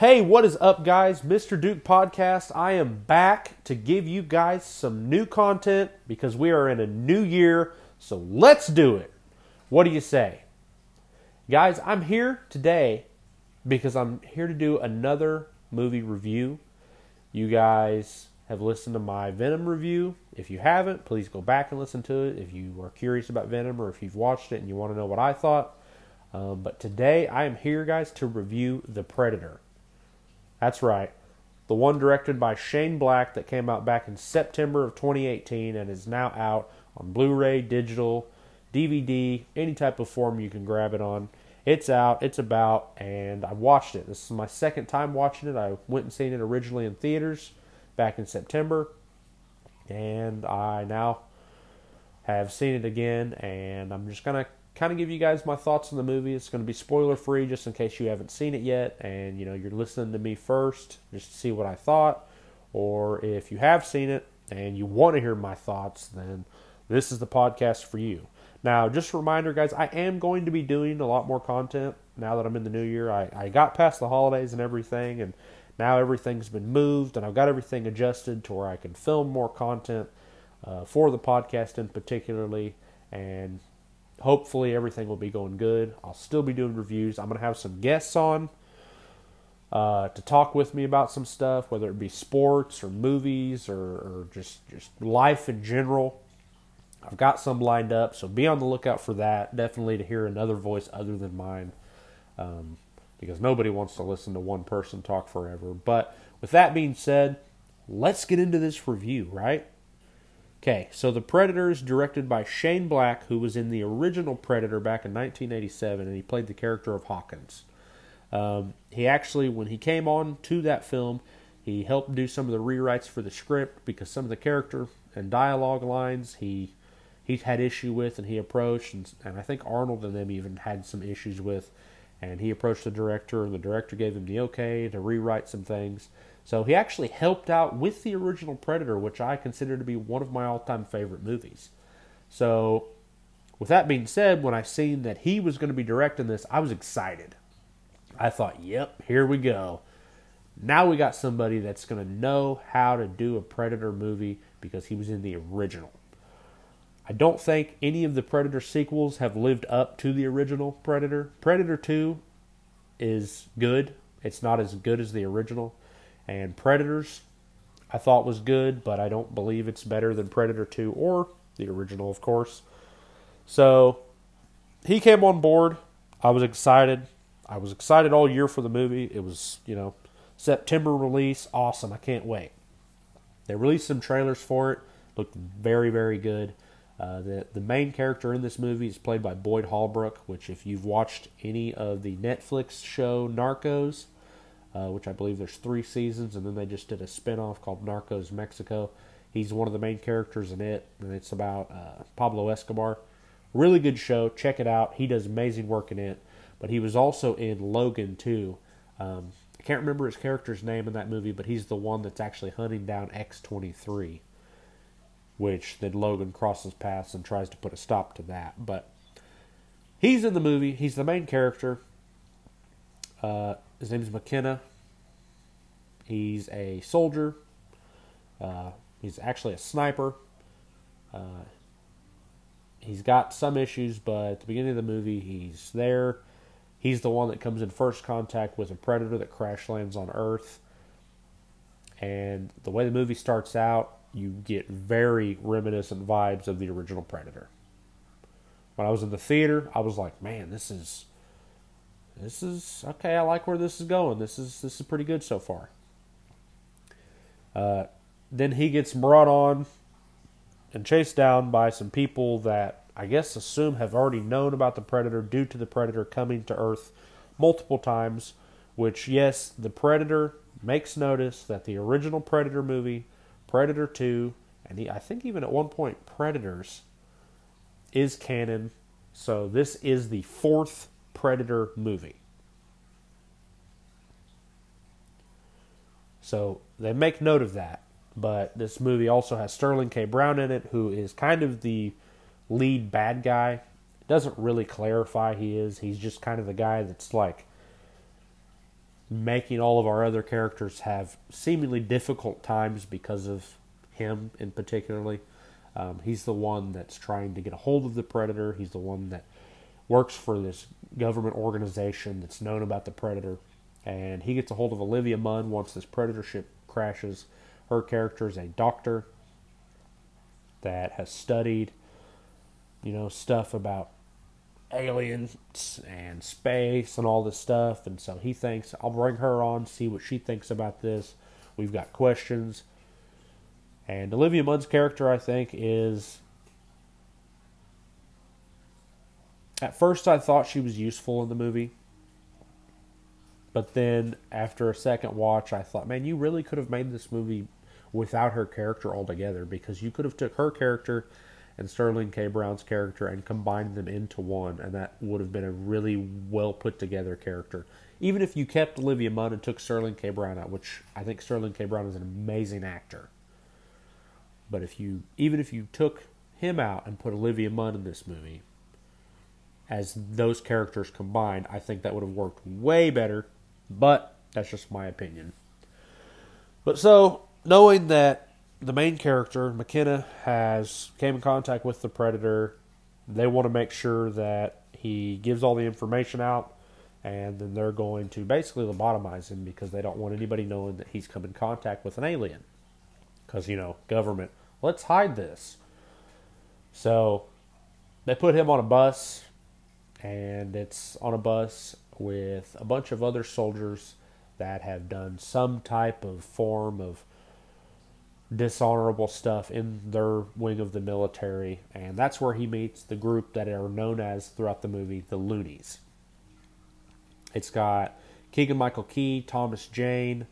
Hey, what is up, guys? Mr. Duke Podcast. I am back to give you guys some new content because we are in a new year. So let's do it. What do you say? Guys, I'm here today because I'm here to do another movie review. You guys have listened to my Venom review. If you haven't, please go back and listen to it. If you are curious about Venom or if you've watched it and you want to know what I thought. Um, but today I am here, guys, to review The Predator. That's right. The one directed by Shane Black that came out back in September of 2018 and is now out on Blu ray, digital, DVD, any type of form you can grab it on. It's out, it's about, and I watched it. This is my second time watching it. I went and seen it originally in theaters back in September, and I now have seen it again, and I'm just going to kind of give you guys my thoughts on the movie. It's going to be spoiler free just in case you haven't seen it yet and you know you're listening to me first just to see what I thought or if you have seen it and you want to hear my thoughts then this is the podcast for you. Now, just a reminder guys, I am going to be doing a lot more content now that I'm in the new year. I, I got past the holidays and everything and now everything's been moved and I've got everything adjusted to where I can film more content uh, for the podcast in particularly and hopefully everything will be going good. I'll still be doing reviews. I'm going to have some guests on uh, to talk with me about some stuff, whether it be sports or movies or, or just just life in general. I've got some lined up, so be on the lookout for that. Definitely to hear another voice other than mine, um, because nobody wants to listen to one person talk forever. But with that being said, let's get into this review, right? Okay, so The Predator is directed by Shane Black, who was in the original Predator back in 1987, and he played the character of Hawkins. Um, he actually, when he came on to that film, he helped do some of the rewrites for the script because some of the character and dialogue lines he he had issue with, and he approached, and, and I think Arnold and them even had some issues with, and he approached the director, and the director gave him the okay to rewrite some things. So he actually helped out with the original Predator, which I consider to be one of my all time favorite movies. So, with that being said, when I seen that he was going to be directing this, I was excited. I thought, yep, here we go. Now we got somebody that's going to know how to do a Predator movie because he was in the original. I don't think any of the Predator sequels have lived up to the original Predator. Predator 2 is good. It's not as good as the original. And Predators, I thought was good, but I don't believe it's better than Predator 2 or the original, of course. So he came on board. I was excited. I was excited all year for the movie. It was, you know, September release. Awesome. I can't wait. They released some trailers for it. Looked very, very good. Uh, the the main character in this movie is played by Boyd Holbrook, which if you've watched any of the Netflix show Narcos, uh, which I believe there's three seasons, and then they just did a spinoff called Narcos Mexico. He's one of the main characters in it, and it's about uh, Pablo Escobar. Really good show. Check it out. He does amazing work in it. But he was also in Logan too. Um, I can't remember his character's name in that movie, but he's the one that's actually hunting down X23, which then Logan crosses paths and tries to put a stop to that. But he's in the movie. He's the main character. Uh, his name is McKenna. He's a soldier. Uh, he's actually a sniper. Uh, he's got some issues, but at the beginning of the movie, he's there. He's the one that comes in first contact with a predator that crash lands on Earth. And the way the movie starts out, you get very reminiscent vibes of the original Predator. When I was in the theater, I was like, man, this is this is okay. I like where this is going. This is this is pretty good so far. Uh, then he gets brought on and chased down by some people that I guess assume have already known about the predator due to the predator coming to Earth multiple times. Which yes, the predator makes notice that the original Predator movie, Predator Two, and he, I think even at one point Predators is canon. So this is the fourth Predator movie. So they make note of that. But this movie also has Sterling K. Brown in it, who is kind of the lead bad guy. Doesn't really clarify he is. He's just kind of the guy that's like making all of our other characters have seemingly difficult times because of him in particularly. Um, he's the one that's trying to get a hold of the predator. He's the one that works for this government organization that's known about the predator, and he gets a hold of Olivia Munn once this predator ship crashes. Her character is a doctor that has studied, you know, stuff about aliens and space and all this stuff. And so he thinks, I'll bring her on, see what she thinks about this. We've got questions. And Olivia Munn's character, I think, is. At first, I thought she was useful in the movie. But then, after a second watch, I thought, man, you really could have made this movie without her character altogether because you could have took her character and Sterling K. Brown's character and combined them into one, and that would have been a really well put together character. Even if you kept Olivia Munn and took Sterling K. Brown out, which I think Sterling K. Brown is an amazing actor. But if you even if you took him out and put Olivia Munn in this movie as those characters combined, I think that would have worked way better. But that's just my opinion. But so knowing that the main character McKenna has came in contact with the predator. They want to make sure that he gives all the information out, and then they're going to basically lobotomize him because they don't want anybody knowing that he's come in contact with an alien. Because you know, government, let's hide this. So they put him on a bus, and it's on a bus with a bunch of other soldiers that have done some type of form of dishonorable stuff in their wing of the military, and that's where he meets the group that are known as throughout the movie the Loonies. It's got Keegan Michael Key, Thomas Jane.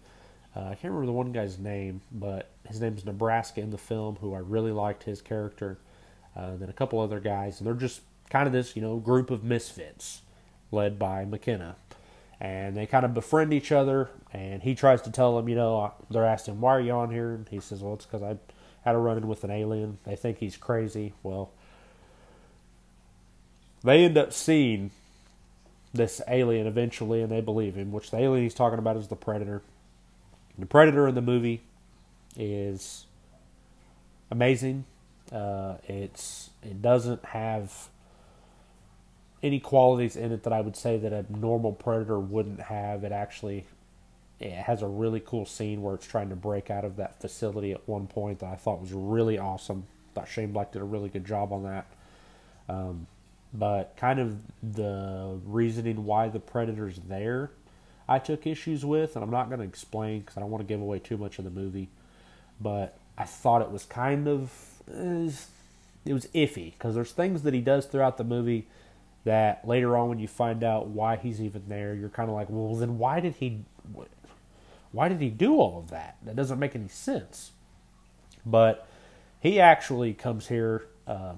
Uh, I can't remember the one guy's name, but his name's Nebraska in the film, who I really liked his character. Uh, then a couple other guys, and they're just kind of this, you know, group of misfits led by McKenna and they kind of befriend each other. And he tries to tell them, you know, they're asking, "Why are you on here?" And he says, "Well, it's because I had a run-in with an alien. They think he's crazy." Well, they end up seeing this alien eventually, and they believe him. Which the alien he's talking about is the predator. The predator in the movie is amazing. Uh, it's it doesn't have any qualities in it that I would say that a normal predator wouldn't have. It actually it has a really cool scene where it's trying to break out of that facility at one point that I thought was really awesome. Thought Shane Black did a really good job on that. Um, but kind of the reasoning why the predator's there, I took issues with, and I'm not going to explain because I don't want to give away too much of the movie. But I thought it was kind of it was iffy because there's things that he does throughout the movie that later on when you find out why he's even there, you're kind of like, well, then why did he, why did he do all of that? That doesn't make any sense. But he actually comes here, uh,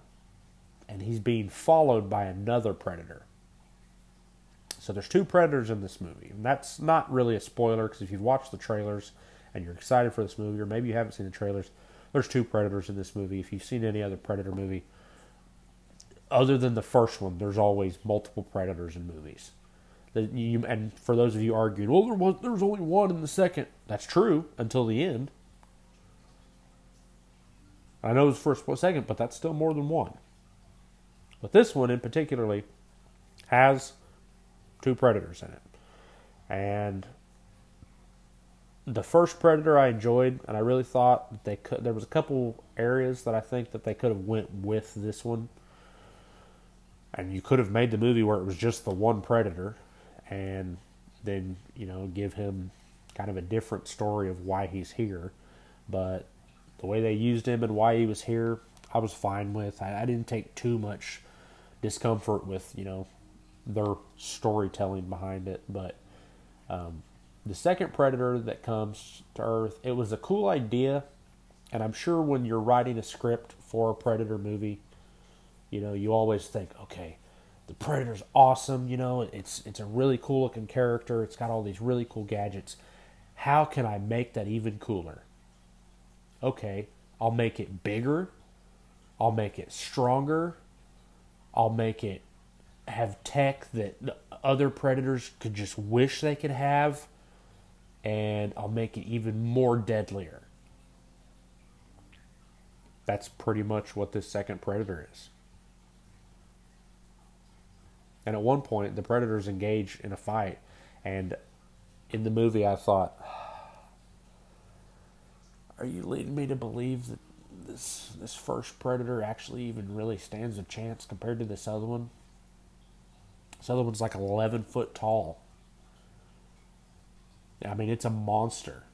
and he's being followed by another predator. So there's two predators in this movie, and that's not really a spoiler because if you've watched the trailers and you're excited for this movie, or maybe you haven't seen the trailers, there's two predators in this movie. If you've seen any other predator movie, other than the first one, there's always multiple predators in movies. You, and for those of you arguing, well, there was there was only one in the second. That's true until the end. I know it was first split second, but that's still more than one. But this one in particularly has two predators in it, and the first predator I enjoyed, and I really thought that they could. There was a couple areas that I think that they could have went with this one and you could have made the movie where it was just the one predator and then you know give him kind of a different story of why he's here. But the way they used him and why he was here i was fine with. I, I didn't take too much discomfort with you know their storytelling behind it. But um, the second predator that comes to earth it was a cool idea. And i'm sure when you're writing a script for a predator movie you know, you always think, okay, the Predator's awesome. You know, it's it's a really cool looking character. It's got all these really cool gadgets. How can I make that even cooler? Okay, I'll make it bigger. I'll make it stronger. I'll make it have tech that other predators could just wish they could have. and I'll make it even more deadlier. That's pretty much what this second Predator is. And at one point, the Predators engage in a fight, and in the movie, I thought, "Are you leading me to believe that this this first Predator actually even really stands a chance compared to this other one?" This other one's like eleven foot tall. I mean, it's a monster.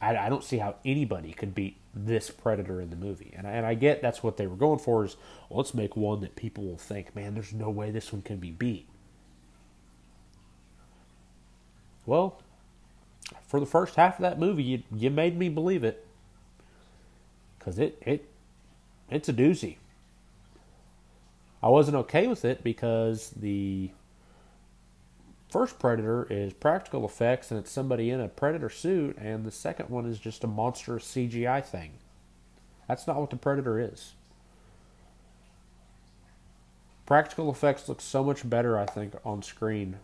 I, I don't see how anybody could beat this predator in the movie. And I, and I get that's what they were going for is well, let's make one that people will think, man, there's no way this one can be beat. Well, for the first half of that movie, you, you made me believe it because it it it's a doozy. I wasn't okay with it because the first Predator is practical effects and it's somebody in a Predator suit, and the second one is just a monstrous CGI thing. That's not what the Predator is. Practical effects look so much better, I think, on screen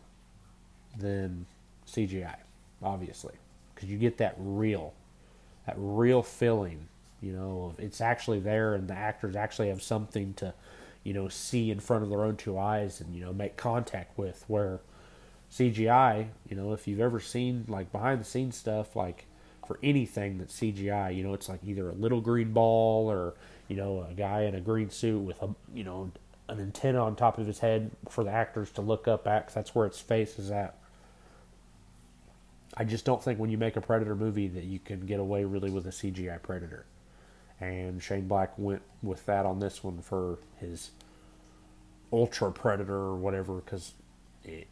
than CGI, obviously, because you get that real, that real feeling. You know, it's actually there, and the actors actually have something to, you know, see in front of their own two eyes and you know make contact with. Where CGI, you know, if you've ever seen like behind the scenes stuff, like for anything that's CGI, you know, it's like either a little green ball or you know a guy in a green suit with a you know an antenna on top of his head for the actors to look up at, cause that's where its face is at. I just don't think when you make a Predator movie that you can get away really with a CGI Predator. And Shane Black went with that on this one for his Ultra Predator or whatever, because it,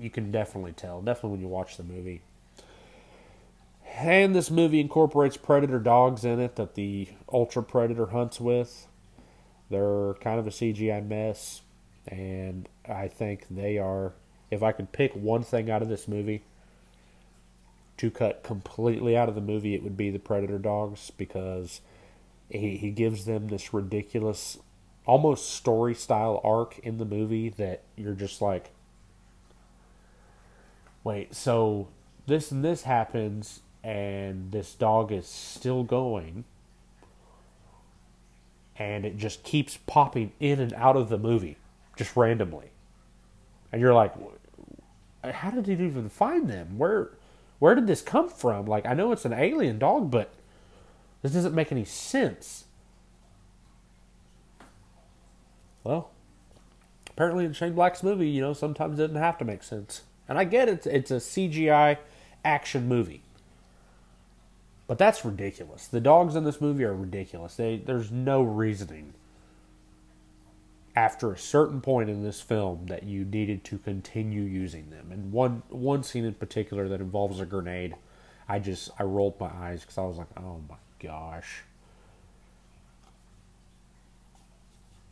you can definitely tell, definitely when you watch the movie. And this movie incorporates predator dogs in it that the Ultra Predator hunts with. They're kind of a CGI mess, and I think they are. If I could pick one thing out of this movie to cut completely out of the movie, it would be the Predator dogs because he, he gives them this ridiculous, almost story style arc in the movie that you're just like, wait, so this and this happens, and this dog is still going, and it just keeps popping in and out of the movie, just randomly. And you're like, how did it even find them? Where, where did this come from? Like, I know it's an alien dog, but this doesn't make any sense. Well, apparently in Shane Black's movie, you know, sometimes it doesn't have to make sense. And I get it, it's a CGI action movie. But that's ridiculous. The dogs in this movie are ridiculous. They, there's no reasoning after a certain point in this film that you needed to continue using them. And one one scene in particular that involves a grenade, I just I rolled my eyes because I was like, oh my gosh.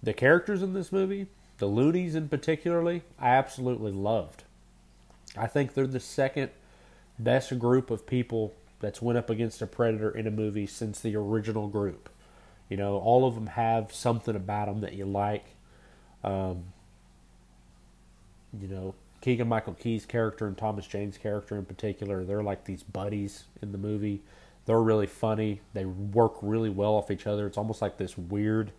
The characters in this movie, the loonies in particularly, I absolutely loved. I think they're the second best group of people that's went up against a predator in a movie since the original group. You know, all of them have something about them that you like. Um, you know, Keegan Michael Key's character and Thomas Jane's character in particular, they're like these buddies in the movie. They're really funny. They work really well off each other. It's almost like this weird,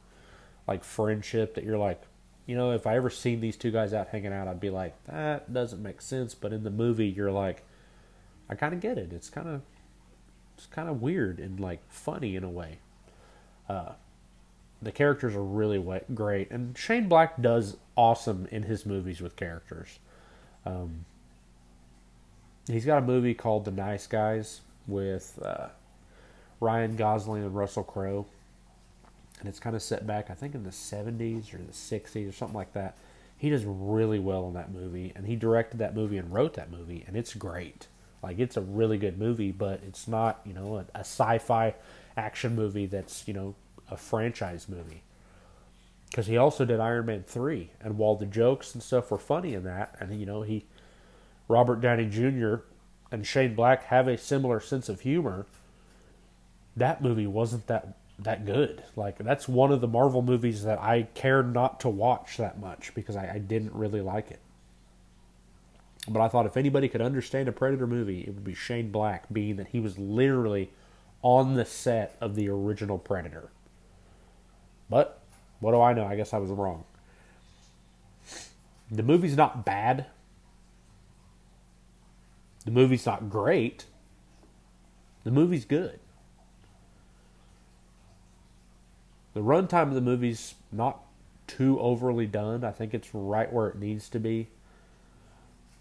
like friendship that you're like, you know, if I ever seen these two guys out hanging out, I'd be like, that doesn't make sense. But in the movie, you're like, I kind of get it. It's kind of, it's kind of weird and like funny in a way. Uh, the characters are really great, and Shane Black does awesome in his movies with characters. Um, he's got a movie called The Nice Guys with uh, Ryan Gosling and Russell Crowe and it's kind of set back, I think, in the 70s or the 60s or something like that. He does really well in that movie, and he directed that movie and wrote that movie, and it's great. Like, it's a really good movie, but it's not, you know, a, a sci fi action movie that's, you know, a franchise movie. Because he also did Iron Man 3, and while the jokes and stuff were funny in that, and, you know, he, Robert Downey Jr. and Shane Black have a similar sense of humor, that movie wasn't that that good. Like that's one of the Marvel movies that I cared not to watch that much because I, I didn't really like it. But I thought if anybody could understand a Predator movie, it would be Shane Black, being that he was literally on the set of the original Predator. But what do I know? I guess I was wrong. The movie's not bad. The movie's not great. The movie's good. The runtime of the movie's not too overly done. I think it's right where it needs to be.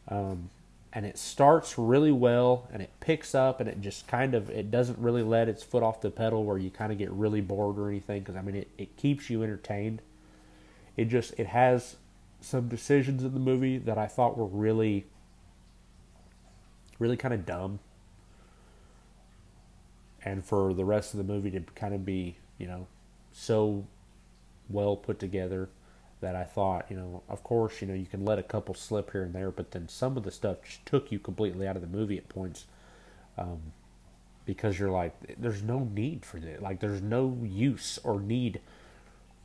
Um, and it starts really well and it picks up and it just kind of it doesn't really let its foot off the pedal where you kind of get really bored or anything because i mean it, it keeps you entertained it just it has some decisions in the movie that i thought were really really kind of dumb and for the rest of the movie to kind of be you know so well put together that I thought, you know, of course, you know, you can let a couple slip here and there, but then some of the stuff just took you completely out of the movie at points, um, because you're like, there's no need for this, like, there's no use or need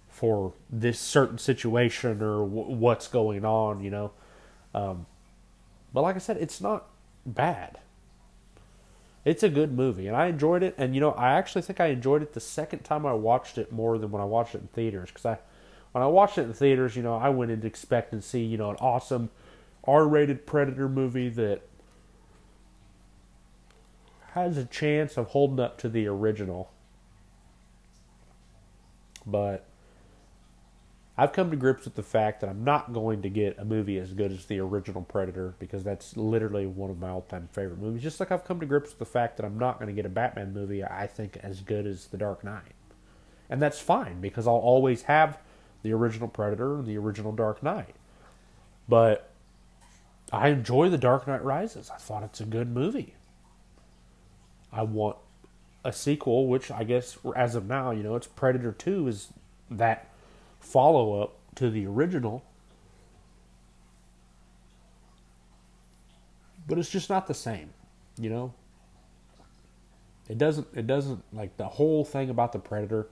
for this certain situation or w- what's going on, you know. Um, but like I said, it's not bad. It's a good movie, and I enjoyed it. And you know, I actually think I enjoyed it the second time I watched it more than when I watched it in theaters because I when I watched it in theaters, you know, I went in expecting to see, you know, an awesome R-rated Predator movie that has a chance of holding up to the original. But I've come to grips with the fact that I'm not going to get a movie as good as the original Predator because that's literally one of my all-time favorite movies. Just like I've come to grips with the fact that I'm not going to get a Batman movie I think as good as The Dark Knight. And that's fine because I'll always have the original Predator and the original Dark Knight. But I enjoy The Dark Knight Rises. I thought it's a good movie. I want a sequel, which I guess as of now, you know, it's Predator 2 is that follow up to the original. But it's just not the same, you know? It doesn't it doesn't like the whole thing about the Predator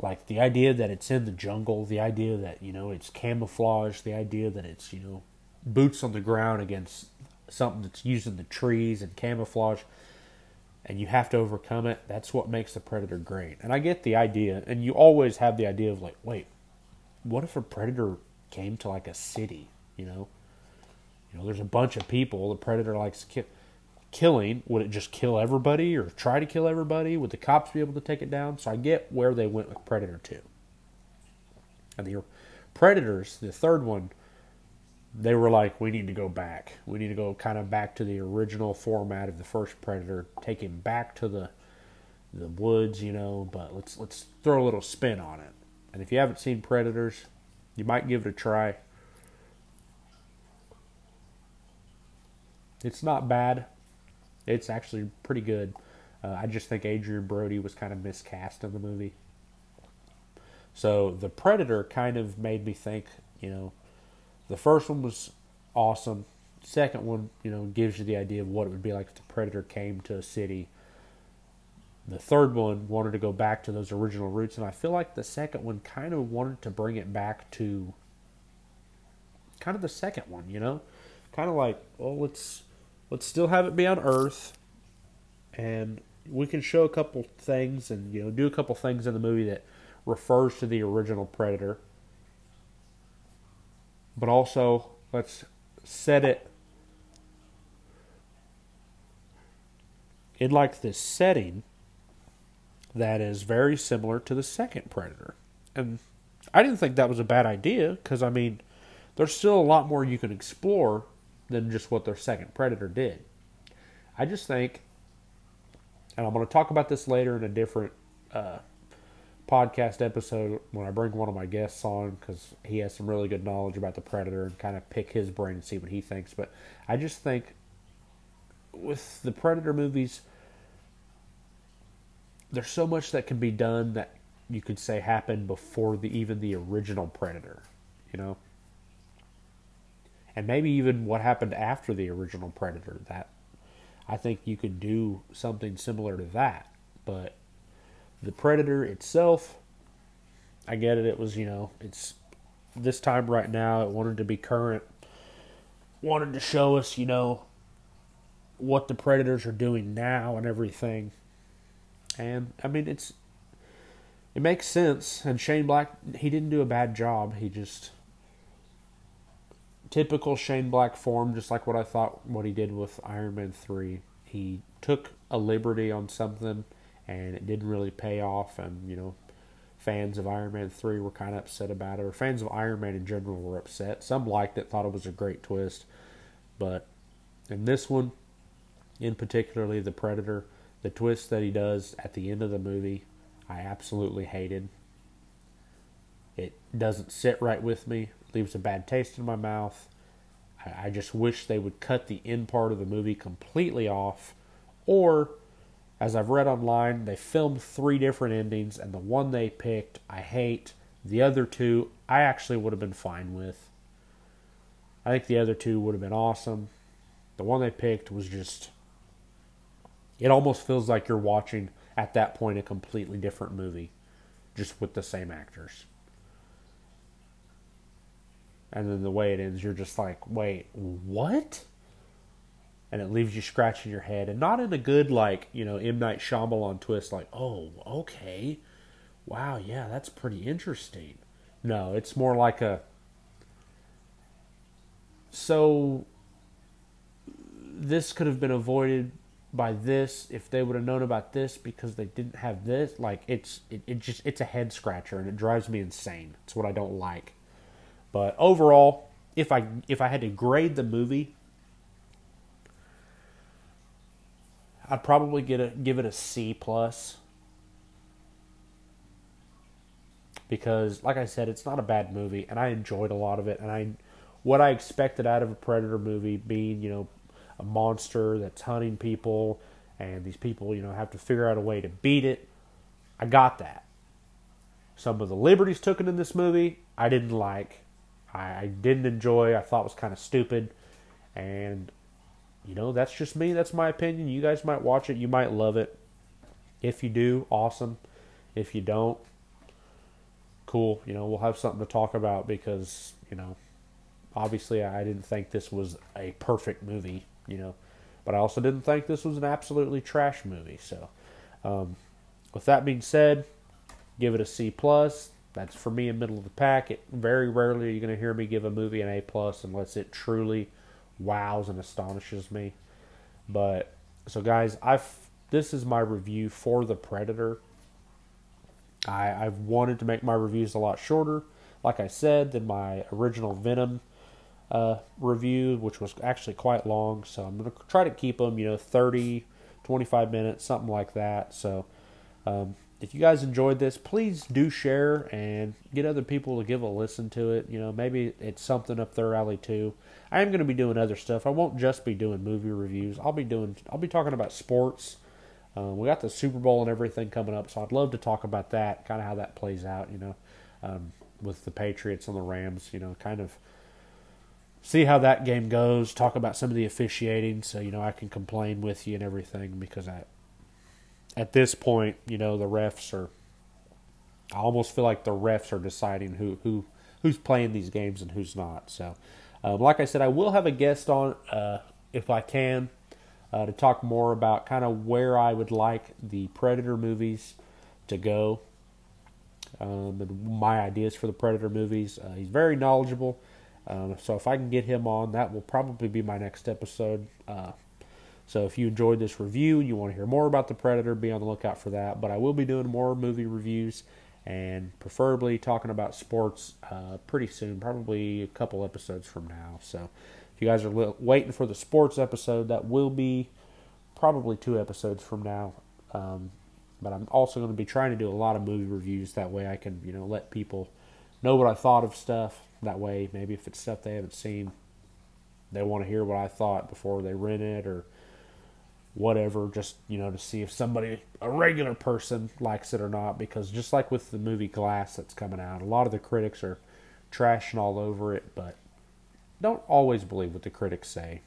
like the idea that it's in the jungle, the idea that you know it's camouflage, the idea that it's you know boots on the ground against something that's using the trees and camouflage, and you have to overcome it. That's what makes the predator great. And I get the idea, and you always have the idea of like, wait, what if a predator came to like a city? You know, you know, there's a bunch of people. The predator likes kill killing, would it just kill everybody or try to kill everybody? Would the cops be able to take it down? So I get where they went with Predator 2. And the Predators, the third one, they were like, we need to go back. We need to go kind of back to the original format of the first Predator, take him back to the the woods, you know, but let's let's throw a little spin on it. And if you haven't seen Predators, you might give it a try. It's not bad. It's actually pretty good. Uh, I just think Adrien Brody was kind of miscast in the movie. So the Predator kind of made me think, you know, the first one was awesome. Second one, you know, gives you the idea of what it would be like if the Predator came to a city. The third one wanted to go back to those original roots, and I feel like the second one kind of wanted to bring it back to kind of the second one, you know? Kind of like, well, let's let's still have it be on Earth, and we can show a couple things and you know do a couple things in the movie that refers to the original Predator, but also let's set it in like this setting that is very similar to the second Predator, and I didn't think that was a bad idea because I mean there's still a lot more you can explore than just what their second Predator did. I just think, and I'm going to talk about this later in a different uh, podcast episode when I bring one of my guests on because he has some really good knowledge about the Predator and kind of pick his brain and see what he thinks. But I just think with the Predator movies, there's so much that can be done that you could say happened before the even the original Predator, you know and maybe even what happened after the original Predator. That I think you could do something similar to that. But the Predator itself, I get it. It was you know it's this time right now. It wanted to be current. wanted to show us, you know, what the Predators are doing now and everything. And I mean, it's it makes sense. And Shane Black, he didn't do a bad job. He just typical Shane Black form, just like what I thought what he did with Iron Man three. He took a liberty on something, and it didn't really pay off. And you know, fans of Iron Man 3 were kind of upset about it, or fans of Iron Man in general were upset. Some liked it, thought it was a great twist. But in this one, in particularly the Predator, the twist that he does at the end of the movie, I absolutely hated. It doesn't sit right with me, leaves a bad taste in my mouth. I, I just wish they would cut the end part of the movie completely off, or as I've read online, they filmed three different endings, and the one they picked I hate. The other two I actually would have been fine with. I think the other two would have been awesome. The one they picked was just. It almost feels like you're watching, at that point, a completely different movie, just with the same actors. And then the way it ends, you're just like, wait, what? and it leaves you scratching your head, and not in a good like you know M Night Shyamalan twist, like oh okay, wow yeah that's pretty interesting. No, it's more like a so this could have been avoided by this if they would have known about this because they didn't have this like it's it, it just it's a head scratcher and it drives me insane it's what i don't like but overall if i if i had to grade the movie I'd probably get a give it a C plus because, like I said, it's not a bad movie, and I enjoyed a lot of it. And I, what I expected out of a Predator movie, being you know, a monster that's hunting people, and these people you know have to figure out a way to beat it. I got that. Some of the liberties taken in this movie, I didn't like. I, I didn't enjoy. I thought was kind of stupid, and you know, that's just me. That's my opinion. You guys might watch it. You might love it. If you do, awesome. If you don't, cool. You know, we'll have something to talk about because, you know, obviously I didn't think this was a perfect movie, you know, but I also didn't think this was an absolutely trash movie. So, um, with that being said, give it a C plus. That's for me in middle of the pack. It very rarely are you going to hear me give a movie an A plus unless it truly wows and astonishes me. But so guys, I've this is my review for the Predator. I, I've wanted to make my reviews a lot shorter, like I said, than my original Venom uh, review, which was actually quite long. So I'm going to try to keep them, you know, 30, 25 minutes, something like that. So um, if you guys enjoyed this, please do share and get other people to give a listen to it. You know, maybe it's something up their alley too. I am going to be doing other stuff. I won't just be doing movie reviews. I'll be doing. I'll be talking about sports. Uh, we got the Super Bowl and everything coming up, so I'd love to talk about that, kind of how that plays out. You know, um, with the Patriots and the Rams. You know, kind of see how that game goes. Talk about some of the officiating, so you know I can complain with you and everything because I at this point, you know, the refs are. I almost feel like the refs are deciding who who who's playing these games and who's not. So, um, like I said, I will have a guest on uh, if I can uh, to talk more about kind of where I would like the Predator movies to go um, and my ideas for the Predator movies. Uh, he's very knowledgeable. Um, so if I can get him on, that will probably be my next episode. Uh, so if you enjoyed this review, you want to hear more about the Predator, be on the lookout for that. But I will be doing more movie reviews and preferably talking about sports uh, pretty soon, probably a couple episodes from now. So if you guys are li- waiting for the sports episode, that will be probably two episodes from now. Um, but I'm also going to be trying to do a lot of movie reviews. That way I can, you know, let people know what I thought of stuff. That way, maybe if it's stuff they haven't seen, they want to hear what I thought before they rent it or whatever, just you know, to see if somebody, a regular person, likes it or not. Because just like with the movie Glass that's coming out, a lot of the critics are trashing all over it, but don't always believe what the critics say.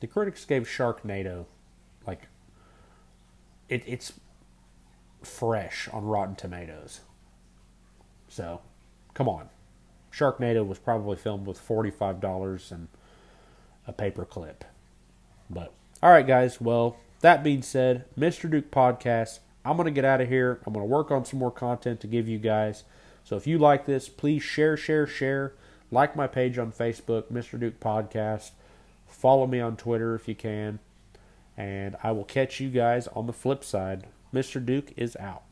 The critics gave Sharknado like it, it's fresh on Rotten Tomatoes. So, come on. Sharknado was probably filmed with $45 and a paper clip. But all right, guys. Well, that being said, Mr. Duke podcast. I'm gonna get out of here. I'm gonna work on some more content to give you guys. So if you like this, please share, share, share. Like my page on Facebook, Mr. Duke Podcast. Follow me on Twitter if you can. And I will catch you guys on the flip side. Mr. Duke is out.